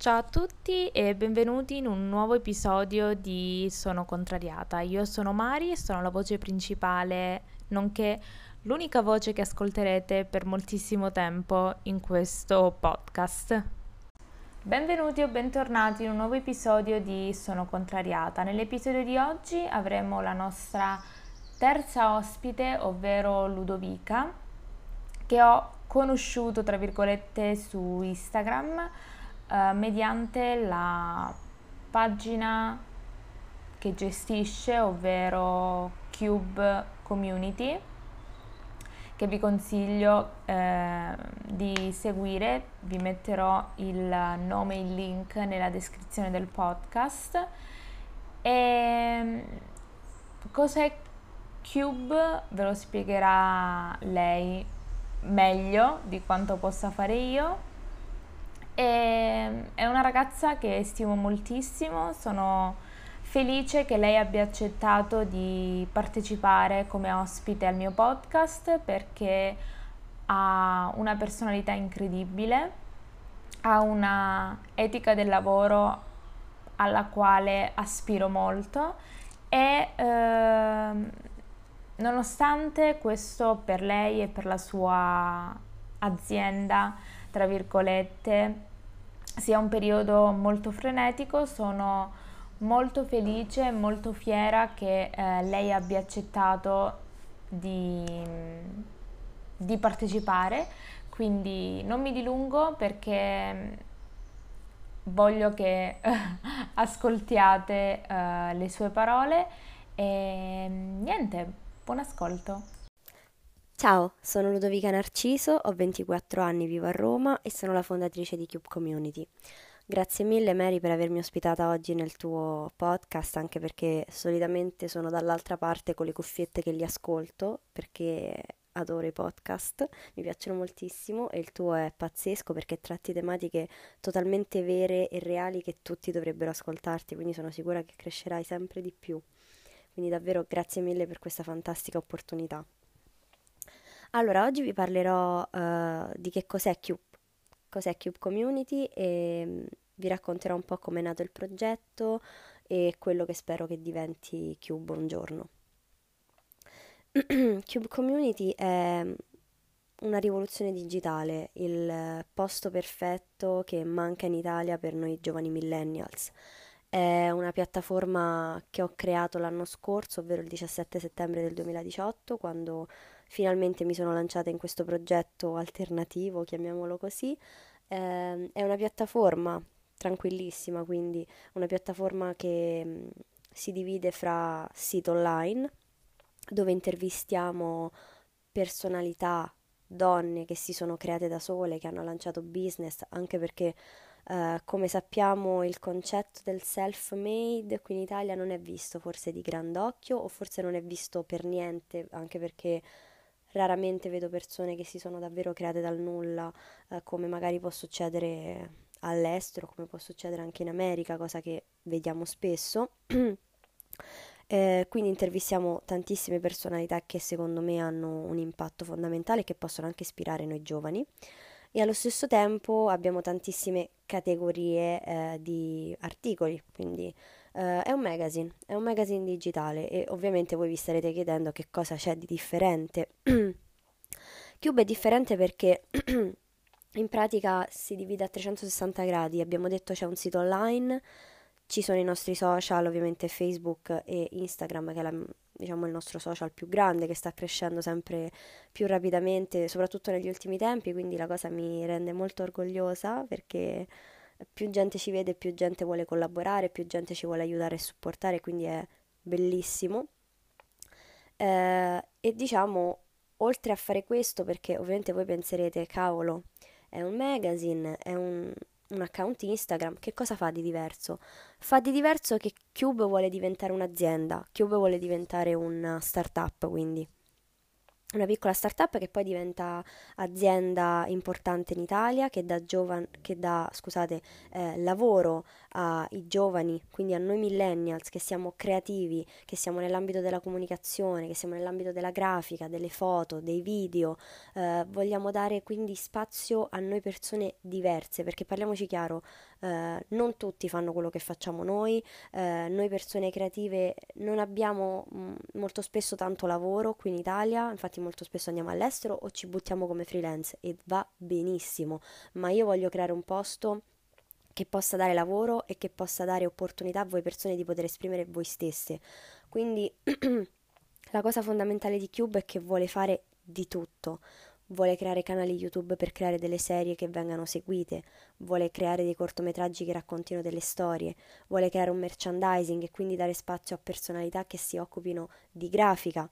Ciao a tutti e benvenuti in un nuovo episodio di Sono contrariata. Io sono Mari e sono la voce principale, nonché l'unica voce che ascolterete per moltissimo tempo in questo podcast. Benvenuti o bentornati in un nuovo episodio di Sono contrariata. Nell'episodio di oggi avremo la nostra terza ospite, ovvero Ludovica, che ho conosciuto tra virgolette su Instagram eh, mediante la pagina che gestisce, ovvero Cube Community, che vi consiglio eh, di seguire. Vi metterò il nome e il link nella descrizione del podcast. E cos'è Cube? Ve lo spiegherà lei meglio di quanto possa fare io e ehm, è una ragazza che stimo moltissimo, sono felice che lei abbia accettato di partecipare come ospite al mio podcast perché ha una personalità incredibile, ha una etica del lavoro alla quale aspiro molto e eh, nonostante questo per lei e per la sua azienda, tra virgolette, sia un periodo molto frenetico, sono molto felice e molto fiera che eh, lei abbia accettato di, di, partecipare, quindi non mi dilungo perché voglio che ascoltiate eh, le sue parole e niente, buon ascolto. Ciao, sono Ludovica Narciso, ho 24 anni, vivo a Roma e sono la fondatrice di Cube Community. Grazie mille Mary per avermi ospitata oggi nel tuo podcast, anche perché solitamente sono dall'altra parte con le cuffiette che li ascolto, perché adoro i podcast, mi piacciono moltissimo e il tuo è pazzesco perché tratti tematiche totalmente vere e reali che tutti dovrebbero ascoltarti, quindi sono sicura che crescerai sempre di più. Quindi davvero grazie mille per questa fantastica opportunità. Allora, oggi vi parlerò uh, di che cos'è Cube, cos'è Cube Community e um, vi racconterò un po' come è nato il progetto e quello che spero che diventi Cube un giorno. Cube Community è una rivoluzione digitale, il posto perfetto che manca in Italia per noi giovani millennials. È una piattaforma che ho creato l'anno scorso, ovvero il 17 settembre del 2018, quando finalmente mi sono lanciata in questo progetto alternativo, chiamiamolo così. Eh, è una piattaforma tranquillissima, quindi una piattaforma che mm, si divide fra sito online, dove intervistiamo personalità, donne che si sono create da sole, che hanno lanciato business, anche perché Uh, come sappiamo il concetto del self-made qui in Italia non è visto forse di grand'occhio o forse non è visto per niente, anche perché raramente vedo persone che si sono davvero create dal nulla, eh, come magari può succedere all'estero, come può succedere anche in America, cosa che vediamo spesso. eh, quindi intervistiamo tantissime personalità che secondo me hanno un impatto fondamentale e che possono anche ispirare noi giovani e allo stesso tempo abbiamo tantissime categorie eh, di articoli, quindi Uh, è un magazine, è un magazine digitale e ovviamente voi vi starete chiedendo che cosa c'è di differente. Cube è differente perché in pratica si divide a 360 gradi, abbiamo detto c'è un sito online, ci sono i nostri social, ovviamente Facebook e Instagram che è la, diciamo, il nostro social più grande che sta crescendo sempre più rapidamente, soprattutto negli ultimi tempi, quindi la cosa mi rende molto orgogliosa perché più gente ci vede, più gente vuole collaborare, più gente ci vuole aiutare e supportare, quindi è bellissimo. Eh, e diciamo, oltre a fare questo, perché ovviamente voi penserete, cavolo, è un magazine, è un, un account Instagram, che cosa fa di diverso? Fa di diverso che Cube vuole diventare un'azienda, Cube vuole diventare una startup, quindi una piccola startup che poi diventa azienda importante in Italia, che dà, giovan- che dà scusate, eh, lavoro ai giovani, quindi a noi millennials che siamo creativi, che siamo nell'ambito della comunicazione, che siamo nell'ambito della grafica, delle foto, dei video. Eh, vogliamo dare quindi spazio a noi persone diverse, perché parliamoci chiaro, eh, non tutti fanno quello che facciamo noi, eh, noi persone creative non abbiamo mh, mm, molto spesso tanto lavoro qui in Italia, infatti molto spesso andiamo all'estero o ci buttiamo come freelance e va benissimo, ma io voglio creare un posto che possa dare lavoro e che possa dare opportunità a voi persone di poter esprimere voi stesse. Quindi la cosa fondamentale di Cube è che vuole fare di tutto vuole creare canali YouTube per creare delle serie che vengano seguite, vuole creare dei cortometraggi che raccontino delle storie, vuole creare un merchandising e quindi dare spazio a personalità che si occupino di grafica,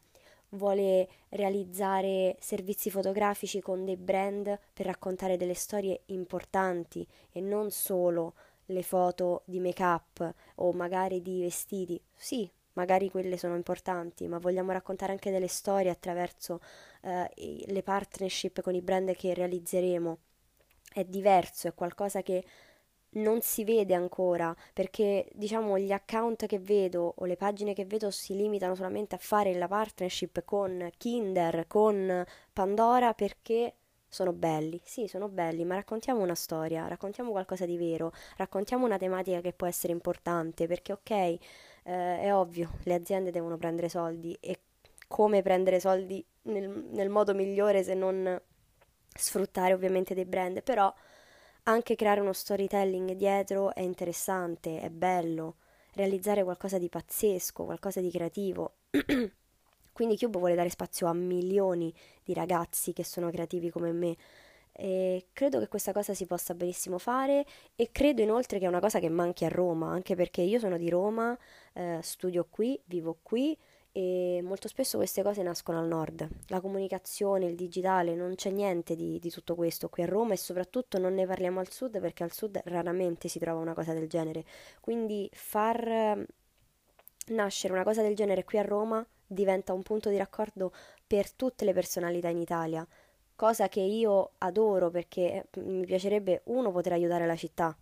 vuole realizzare servizi fotografici con dei brand per raccontare delle storie importanti e non solo le foto di make up o magari di vestiti. Sì, magari quelle sono importanti, ma vogliamo raccontare anche delle storie attraverso eh, le partnership con i brand che realizzeremo. È diverso, è qualcosa che non si vede ancora perché diciamo gli account che vedo o le pagine che vedo si limitano solamente a fare la partnership con Kinder, con Pandora perché sono belli, sì, sono belli, ma raccontiamo una storia, raccontiamo qualcosa di vero, raccontiamo una tematica che può essere importante, perché ok, eh, è ovvio, le aziende devono prendere soldi e come prendere soldi nel, nel modo migliore se non sfruttare ovviamente dei brand, però anche creare uno storytelling dietro è interessante, è bello, realizzare qualcosa di pazzesco, qualcosa di creativo. Quindi Cube vuole dare spazio a milioni di ragazzi che sono creativi come me e credo che questa cosa si possa benissimo fare e credo inoltre che è una cosa che manchi a Roma, anche perché io sono di Roma, eh, studio qui, vivo qui e molto spesso queste cose nascono al nord. La comunicazione, il digitale, non c'è niente di, di tutto questo qui a Roma e soprattutto non ne parliamo al sud perché al sud raramente si trova una cosa del genere. Quindi far eh, nascere una cosa del genere qui a Roma diventa un punto di raccordo per tutte le personalità in Italia cosa che io adoro perché eh, mi piacerebbe uno poter aiutare la città,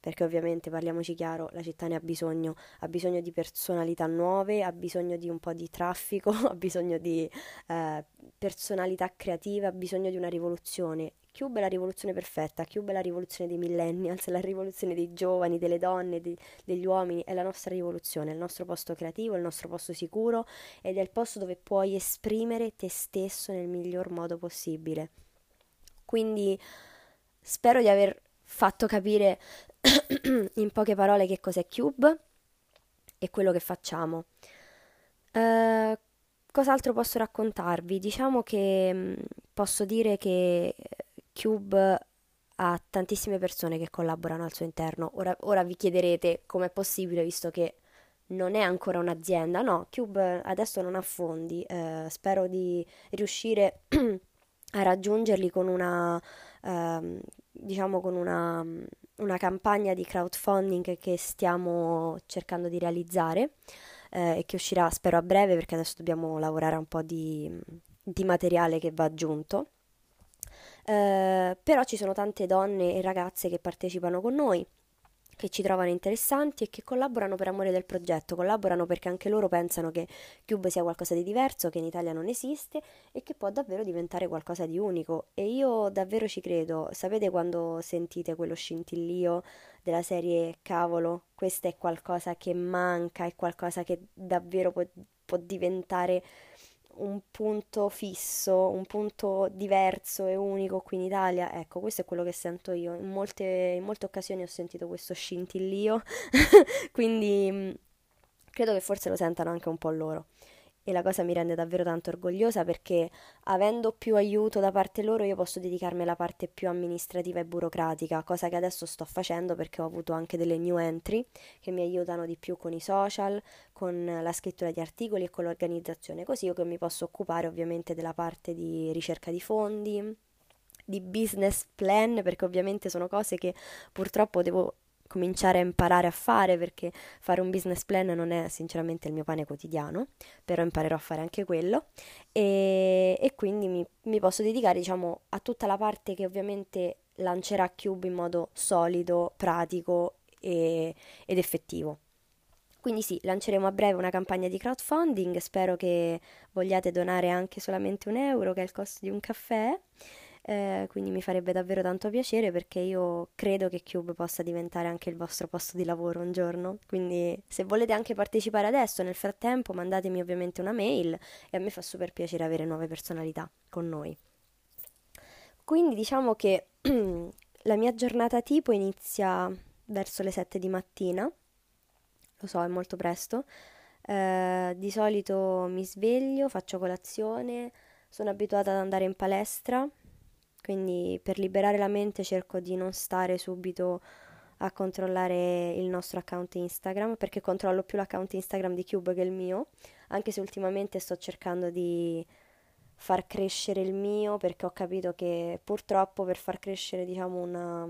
perché ovviamente parliamoci chiaro, la città ne ha bisogno, ha bisogno di personalità nuove, ha bisogno di un po' di traffico, ha bisogno di eh, personalità creative, ha bisogno di una rivoluzione. Cube è la rivoluzione perfetta, Cube è la rivoluzione dei millennials, la rivoluzione dei giovani, delle donne, di, degli uomini, è la nostra rivoluzione, è il nostro posto creativo, è il nostro posto sicuro ed è il posto dove puoi esprimere te stesso nel miglior modo possibile. Quindi spero di aver fatto capire in poche parole che cos'è Cube e quello che facciamo. Uh, cos'altro posso raccontarvi? Diciamo che mm, posso dire che Cube ha tantissime persone che collaborano al suo interno. Ora, ora vi chiederete com'è possibile, visto che non è ancora un'azienda. No, Cube adesso non ha fondi. Eh, spero di riuscire a raggiungerli con una, eh, diciamo, con una, una, campagna di crowdfunding che stiamo cercando di realizzare eh, e che uscirà, spero, a breve, perché adesso dobbiamo lavorare un po' di, di materiale che va aggiunto. Eh, però ci sono tante donne e ragazze che partecipano con noi, che ci trovano interessanti e che collaborano per amore del progetto, collaborano perché anche loro pensano che Cube sia qualcosa di diverso, che in Italia non esiste e che può davvero diventare qualcosa di unico. E io davvero ci credo. Sapete quando sentite quello scintillio della serie cavolo, questo è qualcosa che manca, è qualcosa che davvero può, può diventare un punto fisso, un punto diverso e unico qui in Italia, ecco, questo è quello che sento io. In molte, in molte occasioni ho sentito questo scintillio, quindi mm, credo che forse lo sentano anche un po' loro e la cosa mi rende davvero tanto orgogliosa perché avendo più aiuto da parte loro io posso dedicarmi alla parte più amministrativa e burocratica, cosa che adesso sto facendo perché ho avuto anche delle new entry che mi aiutano di più con i social, con la scrittura di articoli e con l'organizzazione, così io che mi posso occupare ovviamente della parte di ricerca di fondi, di business plan, perché ovviamente sono cose che purtroppo devo cominciare a imparare a fare perché fare un business plan non è sinceramente il mio pane quotidiano, però imparerò a fare anche quello e, e quindi mi, mi, posso dedicare diciamo a tutta la parte che ovviamente lancerà Cube in modo solido, pratico e, ed effettivo. Quindi sì, lanceremo a breve una campagna di crowdfunding, spero che vogliate donare anche solamente un euro, che è il costo di un caffè eh, quindi mi farebbe davvero tanto piacere perché io credo che Cube possa diventare anche il vostro posto di lavoro un giorno. Quindi se volete anche partecipare adesso, nel frattempo mandatemi ovviamente una mail e a me fa super piacere avere nuove personalità con noi. Quindi diciamo che la mia giornata tipo inizia verso le 7 di mattina, lo so, è molto presto. Eh, di solito mi sveglio, faccio colazione, sono abituata ad andare in palestra quindi per liberare la mente cerco di non stare subito a controllare il nostro account Instagram perché controllo più l'account Instagram di Cube che il mio, anche se ultimamente sto cercando di far crescere il mio perché ho capito che purtroppo per far crescere diciamo una,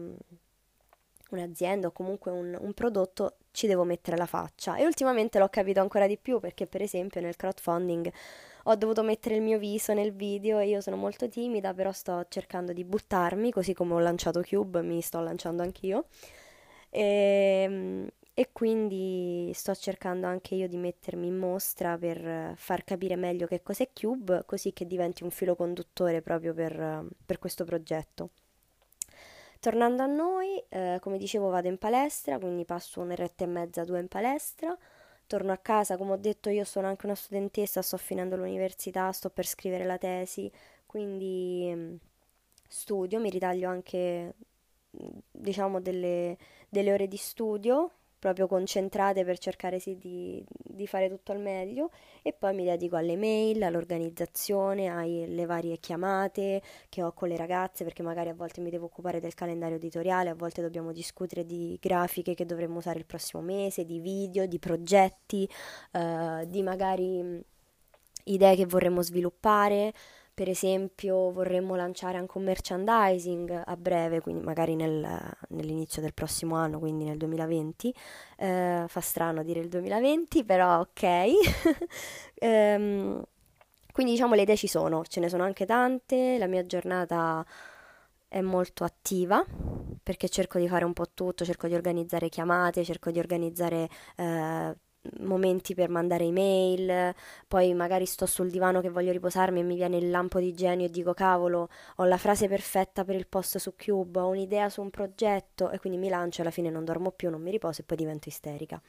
un'azienda o comunque un, un, prodotto ci devo mettere la faccia. E ultimamente l'ho capito ancora di più perché per esempio nel crowdfunding ho dovuto mettere il mio viso nel video e io sono molto timida, però sto cercando di buttarmi, così come ho lanciato Cube, mi sto lanciando anch'io. E, ehm, e quindi sto cercando anche io di mettermi in mostra per far capire meglio che cos'è Cube, così che diventi un filo conduttore proprio per, per questo progetto. Tornando a noi, eh, come dicevo vado in palestra, quindi passo un'oretta e mezza, due in palestra, torno a casa, come ho detto io sono anche una studentessa, sto finendo l'università, sto per scrivere la tesi, quindi mm, studio, mi ritaglio anche diciamo delle, delle ore di studio proprio concentrate per cercare sì, di, di, fare tutto al meglio e poi mi dedico alle mail, all'organizzazione, alle varie chiamate che ho con le ragazze perché magari a volte mi devo occupare del calendario editoriale, a volte dobbiamo discutere di grafiche che dovremmo usare il prossimo mese, di video, di progetti, eh, di magari idee che vorremmo sviluppare. Per esempio vorremmo lanciare anche un merchandising a breve, quindi magari nel, nell'inizio del prossimo anno, quindi nel 2020. Eh, fa strano dire il 2020, però ok. ehm, quindi diciamo le idee ci sono, ce ne sono anche tante, la mia giornata è molto attiva perché cerco di fare un po' tutto, cerco di organizzare chiamate, cerco di organizzare eh, momenti per mandare email, poi magari sto sul divano che voglio riposarmi e mi viene il lampo di genio e dico cavolo, ho la frase perfetta per il post su Cube, ho un'idea su un progetto e quindi mi lancio e alla fine non dormo più, non mi riposo e poi divento isterica.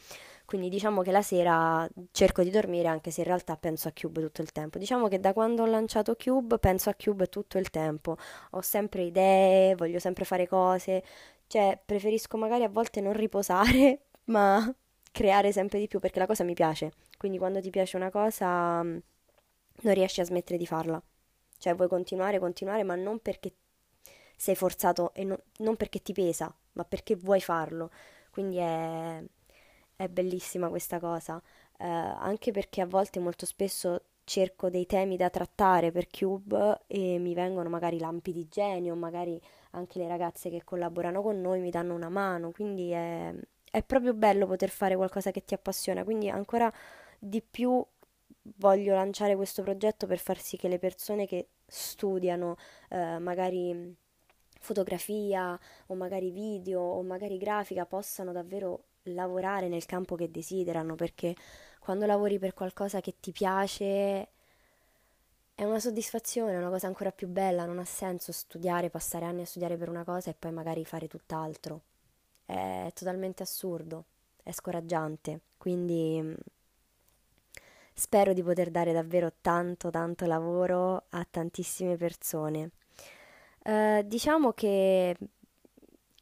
Quindi diciamo che la sera cerco di dormire anche se in realtà penso a Cube tutto il tempo. Diciamo che da quando ho lanciato Cube penso a Cube tutto il tempo. Ho sempre idee, voglio sempre fare cose, cioè preferisco magari a volte non riposare, ma creare sempre di più perché la cosa mi piace. Quindi quando ti piace una cosa mm, non riesci a smettere di farla. Cioè vuoi continuare, continuare, ma non perché sei forzato e no, non perché ti pesa, ma perché vuoi farlo. Quindi è, è bellissima questa cosa. Eh, anche perché a volte molto spesso cerco dei temi da trattare per Cube e mi vengono magari lampi di genio, magari anche le ragazze che collaborano con noi mi danno una mano, quindi è, è proprio bello poter fare qualcosa che ti appassiona, quindi ancora di più voglio lanciare questo progetto per far sì che le persone che studiano eh, magari fotografia o magari video o magari grafica possano davvero lavorare nel campo che desiderano perché quando lavori per qualcosa che ti piace è una soddisfazione, è una cosa ancora più bella, non ha senso studiare, passare anni a studiare per una cosa e poi magari fare tutt'altro è totalmente assurdo, è scoraggiante, quindi mm, spero di poter dare davvero tanto tanto lavoro a tantissime persone. Eh, diciamo che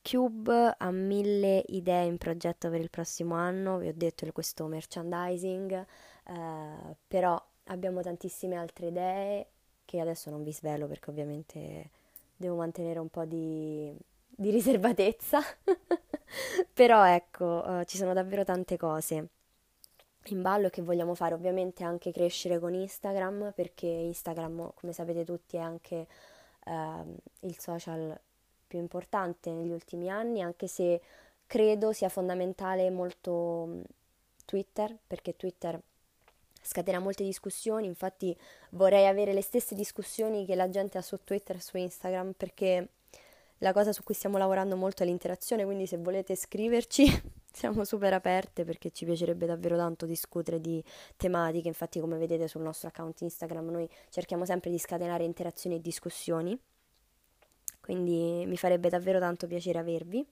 Cube ha mille idee in progetto per il prossimo anno, vi ho detto questo merchandising, eh, però abbiamo tantissime altre idee che adesso non vi svelo perché ovviamente devo mantenere un po' di, di riservatezza. Però ecco, uh, ci sono davvero tante cose in ballo che vogliamo fare. Ovviamente anche crescere con Instagram perché Instagram come sapete tutti è anche uh, il social più importante negli ultimi anni anche se credo sia fondamentale molto mm, Twitter, perché Twitter scatena molte discussioni, infatti vorrei avere le stesse discussioni che la gente ha su Twitter e su Instagram, perché la cosa su cui stiamo lavorando molto è l'interazione, quindi se volete scriverci siamo super aperte perché ci piacerebbe davvero tanto discutere di tematiche, infatti come vedete sul nostro account Instagram noi cerchiamo sempre di scatenare interazioni e discussioni, quindi mi farebbe davvero tanto piacere avervi.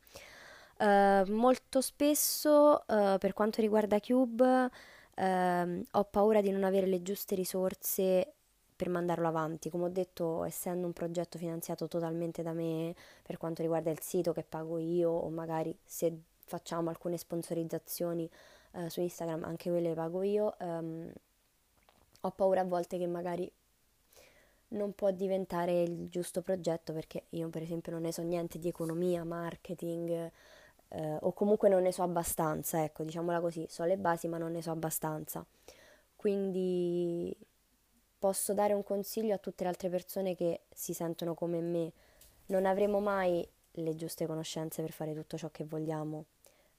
Uh, molto spesso uh, per quanto riguarda Cube uh, ho paura di non avere le giuste risorse per mandarlo avanti. Come ho detto, essendo un progetto finanziato totalmente da me per quanto riguarda il sito che pago io o magari se facciamo alcune sponsorizzazioni uh, su Instagram, anche quelle le pago io, um, ho paura a volte che magari non può diventare il giusto progetto perché io per esempio non ne so niente di economia, marketing eh, o comunque non ne so abbastanza, ecco, diciamola così, so le basi ma non ne so abbastanza. Quindi posso dare un consiglio a tutte le altre persone che si sentono come me. Non avremo mai le giuste conoscenze per fare tutto ciò che vogliamo.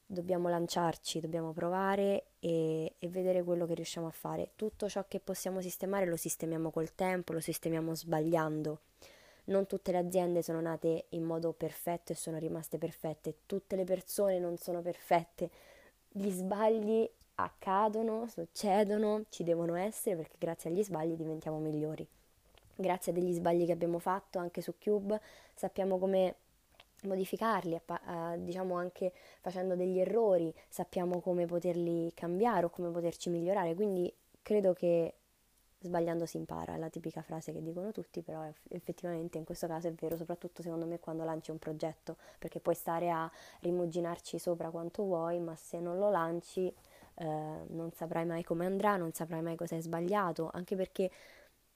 Dobbiamo lanciarci, dobbiamo provare e, e, vedere quello che riusciamo a fare. Tutto ciò che possiamo sistemare lo sistemiamo col tempo, lo sistemiamo sbagliando. Non tutte le aziende sono nate in modo perfetto e sono rimaste perfette, tutte le persone non sono perfette. Gli sbagli accadono, succedono, ci devono essere perché grazie agli sbagli diventiamo migliori. Grazie a degli sbagli che abbiamo fatto anche su Cube sappiamo come modificarli, diciamo anche facendo degli errori, sappiamo come poterli cambiare o come poterci migliorare, quindi credo che sbagliando si impara, è la tipica frase che dicono tutti, però effettivamente in questo caso è vero, soprattutto secondo me quando lanci un progetto, perché puoi stare a rimuginarci sopra quanto vuoi, ma se non lo lanci eh, non saprai mai come andrà, non saprai mai cosa hai sbagliato, anche perché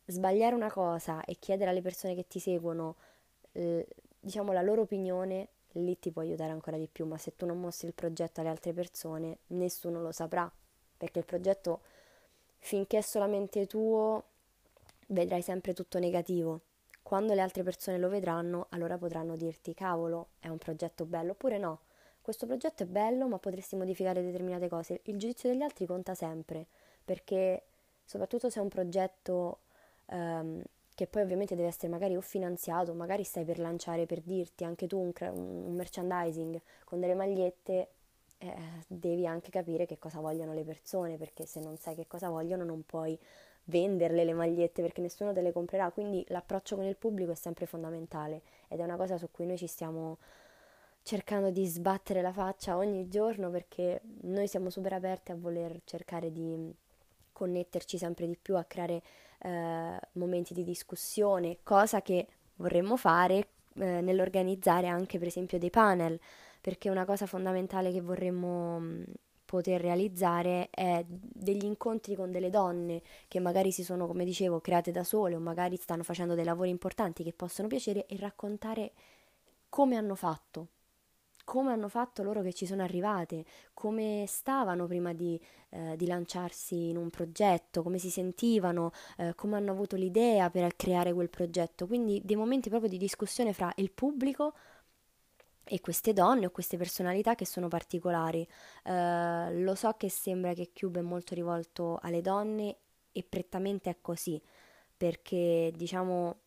sbagliare una cosa e chiedere alle persone che ti seguono, eh, diciamo, la loro opinione, lì ti può aiutare ancora di più, ma se tu non mostri il progetto alle altre persone, nessuno lo saprà, perché il progetto, finché è solamente tuo, vedrai sempre tutto negativo. Quando le altre persone lo vedranno, allora potranno dirti, cavolo, è un progetto bello, oppure no questo progetto è bello ma potresti modificare determinate cose. Il giudizio degli altri conta sempre, perché soprattutto se è un progetto um, che poi ovviamente deve essere magari o finanziato, magari stai per lanciare per dirti anche tu un, un merchandising con delle magliette, eh, devi anche capire che cosa vogliono le persone, perché se non sai che cosa vogliono non puoi venderle le magliette perché nessuno te le comprerà, quindi l'approccio con il pubblico è sempre fondamentale ed è una cosa su cui noi ci stiamo cercando di sbattere la faccia ogni giorno perché noi siamo super aperti a voler cercare di connetterci sempre di più, a creare eh, momenti di discussione, cosa che vorremmo fare eh, nell'organizzare anche per esempio dei panel, perché una cosa fondamentale che vorremmo mh, poter realizzare è degli incontri con delle donne che magari si sono, come dicevo, create da sole o magari stanno facendo dei lavori importanti che possono piacere e raccontare come hanno fatto, come hanno fatto loro che ci sono arrivate, come stavano prima di, eh, di lanciarsi in un progetto, come si sentivano, eh, come hanno avuto l'idea per creare quel progetto. Quindi dei momenti proprio di discussione fra il pubblico e queste donne o queste personalità che sono particolari. Eh, lo so che sembra che Cube è molto rivolto alle donne e prettamente è così, perché diciamo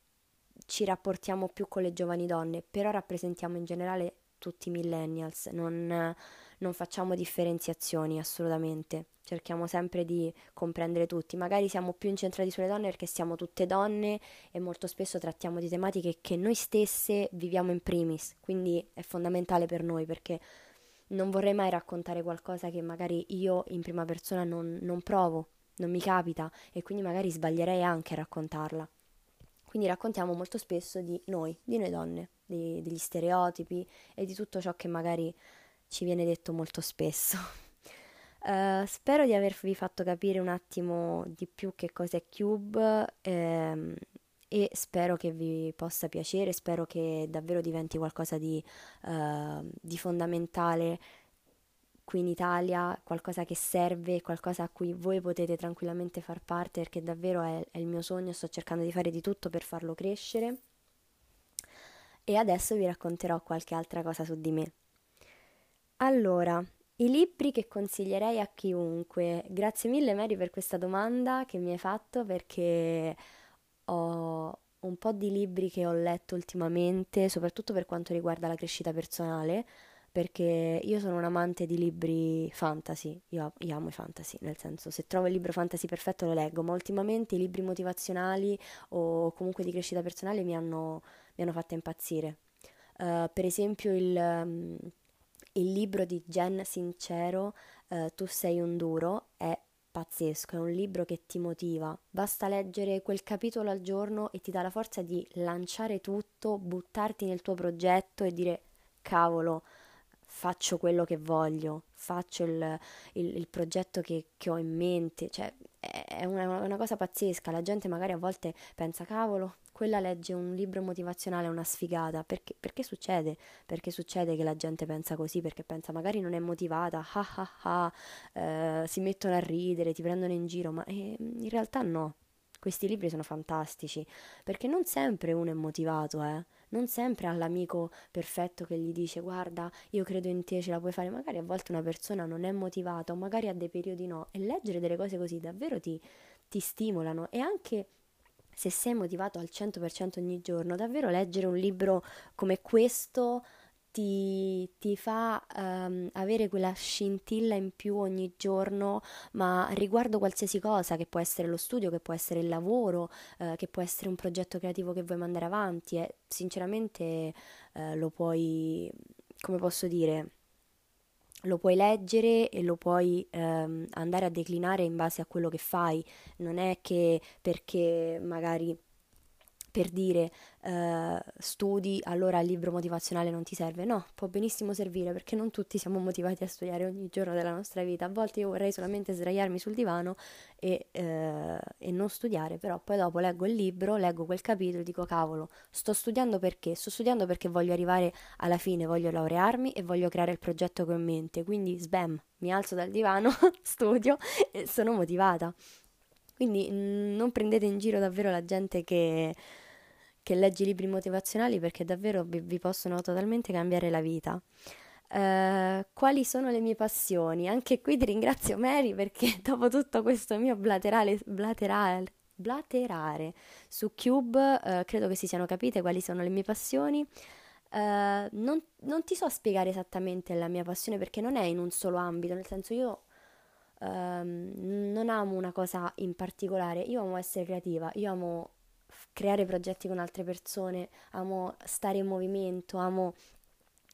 ci rapportiamo più con le giovani donne, però rappresentiamo in generale tutti millennials, non, non facciamo differenziazioni assolutamente, cerchiamo sempre di comprendere tutti, magari siamo più incentrati sulle donne perché siamo tutte donne e molto spesso trattiamo di tematiche che noi stesse viviamo in primis, quindi è fondamentale per noi perché non vorrei mai raccontare qualcosa che magari io in prima persona non, non provo, non mi capita e quindi magari sbaglierei anche a raccontarla. Quindi raccontiamo molto spesso di noi, di noi donne, di, degli stereotipi e di tutto ciò che magari ci viene detto molto spesso. Uh, spero di avervi fatto capire un attimo di più che cos'è Cube ehm, e spero che vi possa piacere, spero che davvero diventi qualcosa di, uh, di fondamentale qui in Italia, qualcosa che serve, qualcosa a cui voi potete tranquillamente far parte perché davvero è, è il mio sogno, sto cercando di fare di tutto per farlo crescere. E adesso vi racconterò qualche altra cosa su di me. Allora, i libri che consiglierei a chiunque. Grazie mille Mary per questa domanda che mi hai fatto perché ho un po' di libri che ho letto ultimamente, soprattutto per quanto riguarda la crescita personale, perché io sono un amante di libri fantasy, io, io amo i fantasy, nel senso se trovo il libro fantasy perfetto lo leggo, ma ultimamente i libri motivazionali o comunque di crescita personale mi hanno, mi hanno fatta impazzire. Uh, per esempio il, um, il, libro di Jen Sincero, uh, Tu sei un duro, è pazzesco, è un libro che ti motiva. Basta leggere quel capitolo al giorno e ti dà la forza di lanciare tutto, buttarti nel tuo progetto e dire cavolo, faccio quello che voglio, faccio il, il, il progetto che, che, ho in mente. Cioè, è una, una cosa pazzesca. La gente magari a volte pensa cavolo, quella legge un libro motivazionale è una sfigata. Perché, perché, succede? Perché succede che la gente pensa così? Perché pensa magari non è motivata, ah ah ah, eh, si mettono a ridere, ti prendono in giro, ma eh, in realtà no. Questi libri sono fantastici, perché non sempre uno è motivato, eh. Non sempre ha l'amico perfetto che gli dice guarda, io credo in te, ce la puoi fare. Magari a volte una persona non è motivata o magari ha dei periodi no. E leggere delle cose così davvero ti, ti stimolano e anche se sei motivato al 100% ogni giorno, davvero leggere un libro come questo ti, ti fa um, avere quella scintilla in più ogni giorno, ma riguardo qualsiasi cosa, che può essere lo studio, che può essere il lavoro, uh, che può essere un progetto creativo che vuoi mandare avanti, e sinceramente uh, lo puoi, come posso dire, lo puoi leggere e lo puoi ehm, andare a declinare in base a quello che fai, non è che perché magari per dire uh, studi, allora il libro motivazionale non ti serve. No, può benissimo servire perché non tutti siamo motivati a studiare ogni giorno della nostra vita. A volte io vorrei solamente sdraiarmi sul divano e, uh, e non studiare, però poi dopo leggo il libro, leggo quel capitolo e dico cavolo, sto studiando perché? Sto studiando perché voglio arrivare alla fine, voglio laurearmi e voglio creare il progetto che ho in mente. Quindi, sbam, mi alzo dal divano, studio e sono motivata. Quindi non prendete in giro davvero la gente che che leggi libri motivazionali perché davvero vi, vi possono totalmente cambiare la vita. Uh, quali sono le mie passioni? Anche qui ti ringrazio Mary perché dopo tutto questo mio blaterale, blaterale, blaterare su Cube uh, credo che si siano capite quali sono le mie passioni. Uh, non, non, ti so spiegare esattamente la mia passione perché non è in un solo ambito, nel senso io ehm, non amo una cosa in particolare, io amo essere creativa, io amo creare progetti con altre persone, amo stare in movimento, amo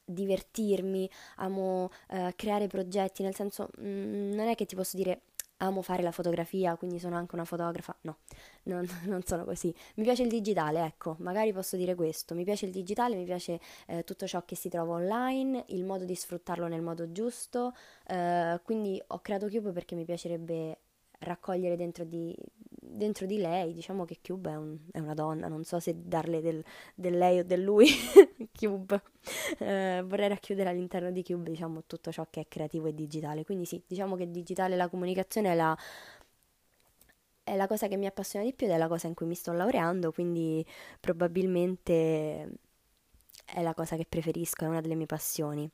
divertirmi, amo uh, creare progetti, nel senso mh, mm, non è che ti posso dire amo fare la fotografia, quindi sono anche una fotografa, no, non, non, sono così. Mi piace il digitale, ecco, magari posso dire questo, mi piace il digitale, mi piace eh, tutto ciò che si trova online, il modo di sfruttarlo nel modo giusto, eh, quindi ho creato Cube perché mi piacerebbe raccogliere dentro di, dentro di lei, diciamo che Cube è, un, è, una donna, non so se darle del, del lei o del lui, Cube. Eh, vorrei racchiudere all'interno di Cube, diciamo, tutto ciò che è creativo e digitale. Quindi sì, diciamo che digitale la comunicazione è la, è la cosa che mi appassiona di più ed è la cosa in cui mi sto laureando, quindi probabilmente è la cosa che preferisco, è una delle mie passioni.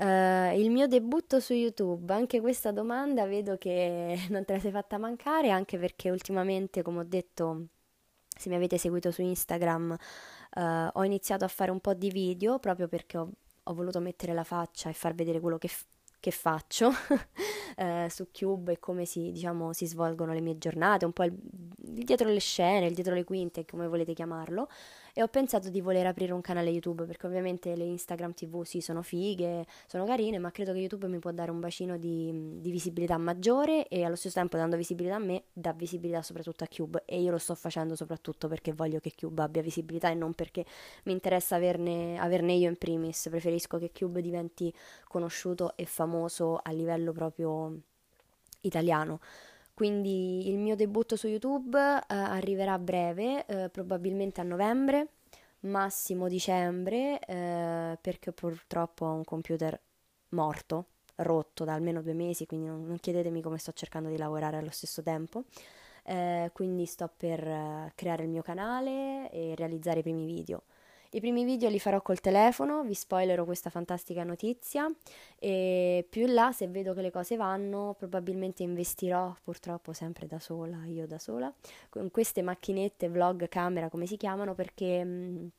Uh, il mio debutto su YouTube, anche questa domanda vedo che non te la sei fatta mancare, anche perché ultimamente, come ho detto, se mi avete seguito su Instagram, uh, ho iniziato a fare un po' di video proprio perché ho, ho voluto mettere la faccia e far vedere quello che, f- che faccio uh, su Cube e come si, diciamo, si, svolgono le mie giornate, un po' il, il dietro le scene, il dietro le quinte, come volete chiamarlo e ho pensato di voler aprire un canale YouTube perché ovviamente le Instagram TV sì sono fighe, sono carine, ma credo che YouTube mi può dare un bacino di, di visibilità maggiore e allo stesso tempo dando visibilità a me dà visibilità soprattutto a Cube e io lo sto facendo soprattutto perché voglio che Cube abbia visibilità e non perché mi interessa averne, averne io in primis, preferisco che Cube diventi conosciuto e famoso a livello proprio italiano. Quindi il mio debutto su YouTube eh, arriverà a breve, eh, probabilmente a novembre, massimo dicembre, eh, perché purtroppo ho un computer morto, rotto da almeno due mesi, quindi non, non chiedetemi come sto cercando di lavorare allo stesso tempo. Eh, quindi sto per eh, creare il mio canale e realizzare i primi video. I primi video li farò col telefono, vi spoilerò questa fantastica notizia e più in là se vedo che le cose vanno probabilmente investirò, purtroppo sempre da sola, io da sola, con queste macchinette, vlog, camera come si chiamano perché... Mh,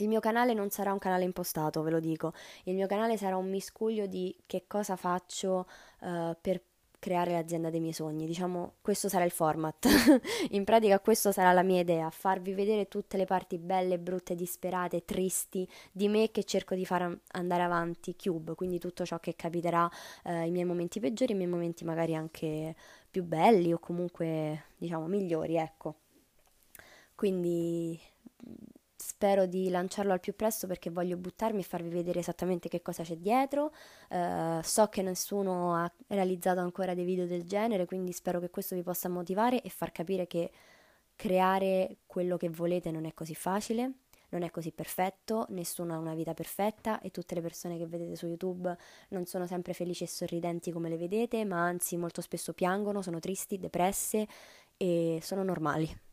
il mio canale non sarà un canale impostato, ve lo dico. Il mio canale sarà un miscuglio di che cosa faccio uh, per creare l'azienda dei miei sogni. Diciamo, questo sarà il format. In pratica, questa sarà la mia idea: farvi vedere tutte le parti belle, brutte, disperate, tristi di me che cerco di far andare avanti. Cube, quindi tutto ciò che capiterà, eh, i miei momenti peggiori, i miei momenti magari anche più belli o comunque, diciamo, migliori, ecco. Quindi spero di lanciarlo al più presto perché voglio buttarmi e farvi vedere esattamente che cosa c'è dietro. Uh, so che nessuno ha realizzato ancora dei video del genere, quindi spero che questo vi possa motivare e far capire che creare quello che volete non è così facile, non è così perfetto, nessuno ha una vita perfetta e tutte le persone che vedete su YouTube non sono sempre felici e sorridenti come le vedete, ma anzi molto spesso piangono, sono tristi, depresse e sono normali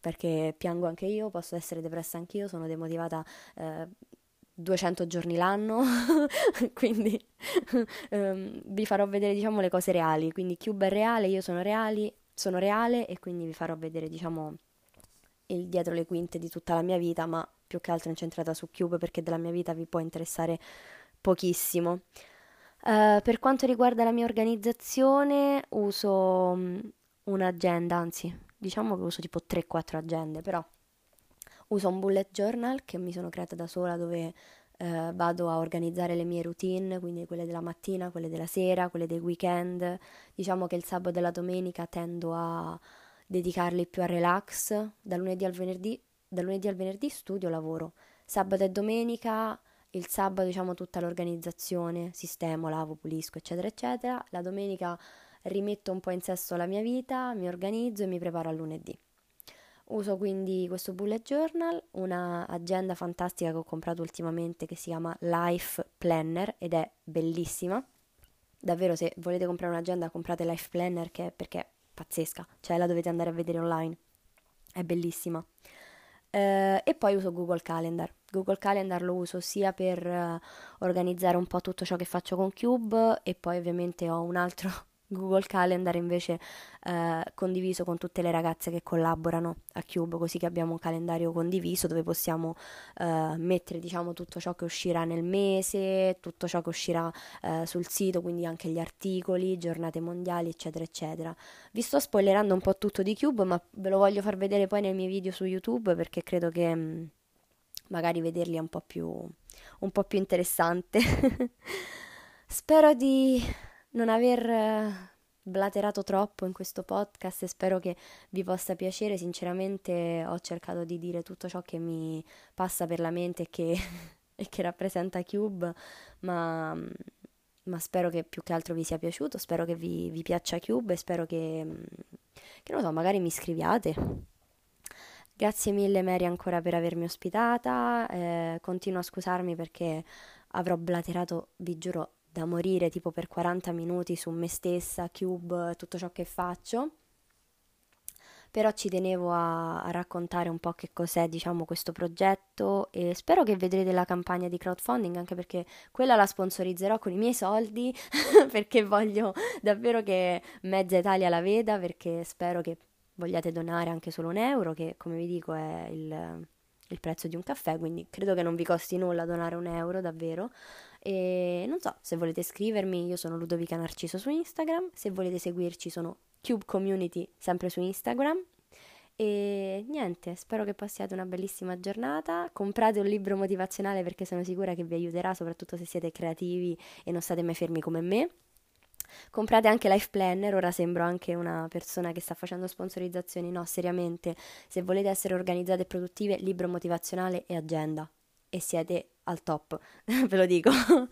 perché piango anche io, posso essere depressa anch'io, sono demotivata eh, 200 giorni l'anno, quindi um, vi farò vedere diciamo le cose reali, quindi Cube è reale, io sono, reali, sono reale e quindi vi farò vedere diciamo il dietro le quinte di tutta la mia vita, ma più che altro incentrata su Cube perché della mia vita vi può interessare pochissimo. Uh, per quanto riguarda la mia organizzazione uso um, un'agenda, anzi diciamo che uso tipo 3-4 agende, però uso un bullet journal che mi sono creata da sola dove eh, vado a organizzare le mie routine, quindi quelle della mattina, quelle della sera, quelle dei weekend. Diciamo che il sabato e la domenica tendo a dedicarli più al relax, da lunedì al venerdì, da lunedì al venerdì studio, lavoro. Sabato e domenica, il sabato diciamo tutta l'organizzazione, sistemo, lavo, pulisco, eccetera, eccetera. La domenica rimetto un po' in sesto la mia vita, mi organizzo e mi preparo a lunedì. Uso quindi questo bullet journal, una agenda fantastica che ho comprato ultimamente che si chiama Life Planner ed è bellissima. Davvero se volete comprare un'agenda comprate Life Planner che perché è pazzesca, cioè la dovete andare a vedere online. È bellissima. Uh, e poi uso Google Calendar. Google Calendar lo uso sia per uh, organizzare un po' tutto ciò che faccio con Cube e poi ovviamente ho un altro Google Calendar invece eh, condiviso con tutte le ragazze che collaborano a Cube, così che abbiamo un calendario condiviso dove possiamo eh, mettere diciamo tutto ciò che uscirà nel mese, tutto ciò che uscirà eh, sul sito, quindi anche gli articoli, giornate mondiali, eccetera, eccetera. Vi sto spoilerando un po' tutto di Cube, ma ve lo voglio far vedere poi nei miei video su YouTube perché credo che mh, mm, magari vederli è un po' più, un po più interessante. Spero di non aver eh, blaterato troppo in questo podcast spero che vi possa piacere. Sinceramente ho cercato di dire tutto ciò che mi passa per la mente e che, e che rappresenta Cube, ma, ma, spero che più che altro vi sia piaciuto, spero che vi, vi piaccia Cube e spero che, che, non so, magari mi scriviate. Grazie mille Mary ancora per avermi ospitata, eh, continuo a scusarmi perché avrò blaterato, vi giuro, da morire tipo per 40 minuti su me stessa, Cube, tutto ciò che faccio. Però ci tenevo a, a raccontare un po' che cos'è, diciamo, questo progetto e spero che vedrete la campagna di crowdfunding, anche perché quella la sponsorizzerò con i miei soldi, perché voglio davvero che mezza Italia la veda, perché spero che vogliate donare anche solo un euro, che come vi dico è il, il prezzo di un caffè, quindi credo che non vi costi nulla donare un euro davvero. E non so, se volete scrivermi, io sono Ludovica Narciso su Instagram, se volete seguirci sono Cube Community sempre su Instagram. E niente, spero che passiate una bellissima giornata. Comprate un libro motivazionale perché sono sicura che vi aiuterà, soprattutto se siete creativi e non state mai fermi come me. Comprate anche Life Planner, ora sembro anche una persona che sta facendo sponsorizzazioni, no, seriamente, se volete essere organizzate e produttive, libro motivazionale e agenda e siete al top, ve lo dico. uh,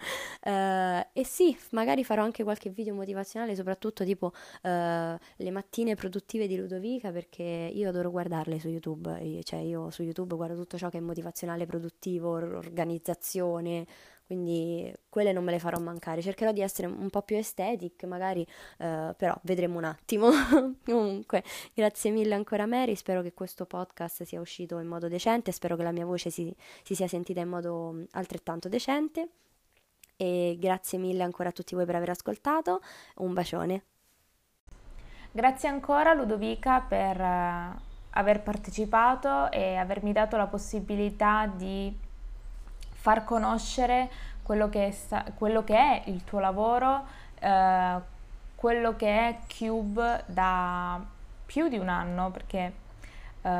e sì, magari farò anche qualche video motivazionale, soprattutto tipo uh, le mattine produttive di Ludovica, perché io adoro guardarle su YouTube, cioè io su YouTube guardo tutto ciò che è motivazionale, produttivo, organizzazione, quindi quelle non me le farò mancare. Cercherò di essere un po' più aesthetic, magari, eh, però vedremo un attimo. Comunque, grazie mille ancora Mary, spero che questo podcast sia uscito in modo decente, spero che la mia voce si, si sia sentita in modo altrettanto decente e grazie mille ancora a tutti voi per aver ascoltato. Un bacione. Grazie ancora Ludovica per uh, aver partecipato e avermi dato la possibilità di far conoscere quello che sta- quello che è il tuo lavoro, uh, quello che è Cube da più di un anno, perché uh,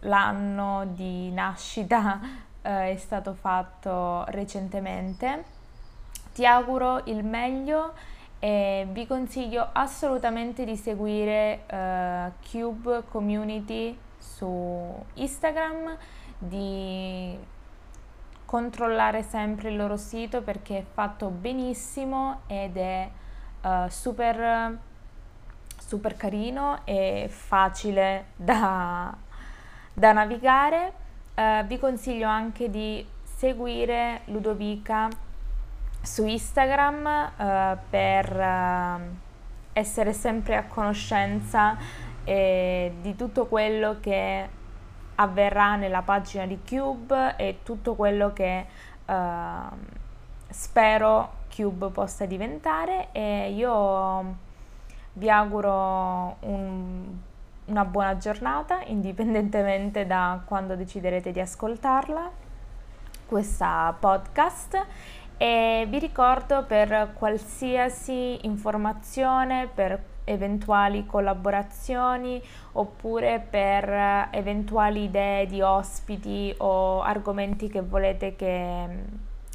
l'anno di nascita è stato fatto recentemente. Ti auguro il meglio e vi consiglio assolutamente di seguire uh, Cube Community su Instagram, di controllare sempre il loro sito perché è fatto benissimo ed è uh, super, super carino e facile da, da navigare. Uh, vi consiglio anche di seguire Ludovica su Instagram uh, per essere sempre a conoscenza eh, di tutto quello che avverrà nella pagina di Cube e tutto quello che uh, spero Cube possa diventare e io vi auguro un, una buona giornata indipendentemente da quando deciderete di ascoltarla questa podcast. E vi ricordo per qualsiasi informazione, per eventuali collaborazioni oppure per eventuali idee di ospiti o argomenti che volete che mm,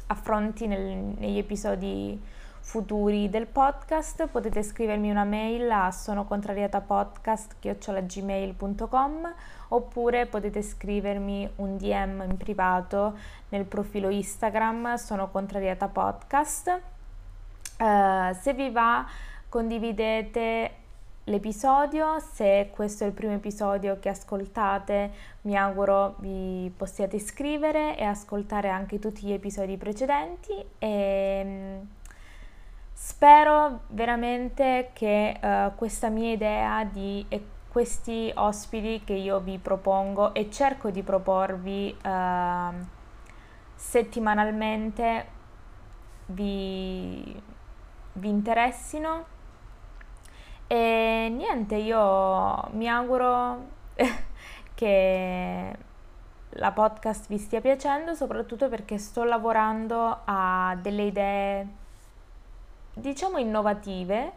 affronti nel, negli episodi futuri del podcast potete scrivermi una mail a sonocontrariatapodcast.gmail.com oppure potete scrivermi un DM in privato nel profilo Instagram Sono Contrariata Podcast. Uh, se vi va condividete l'episodio, se questo è il primo episodio che ascoltate mi auguro vi possiate iscrivere e ascoltare anche tutti gli episodi precedenti. E mm, spero veramente che uh, questa mia idea di questi ospiti che io vi propongo e cerco di proporvi uh, settimanalmente vi, vi interessino e niente io mi auguro che la podcast vi stia piacendo soprattutto perché sto lavorando a delle idee diciamo innovative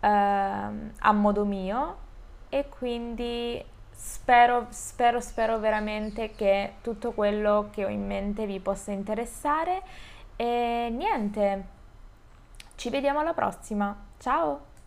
eh, a modo mio. E quindi spero, spero, spero veramente che tutto quello che ho in mente vi possa interessare. E niente, ci vediamo alla prossima, ciao!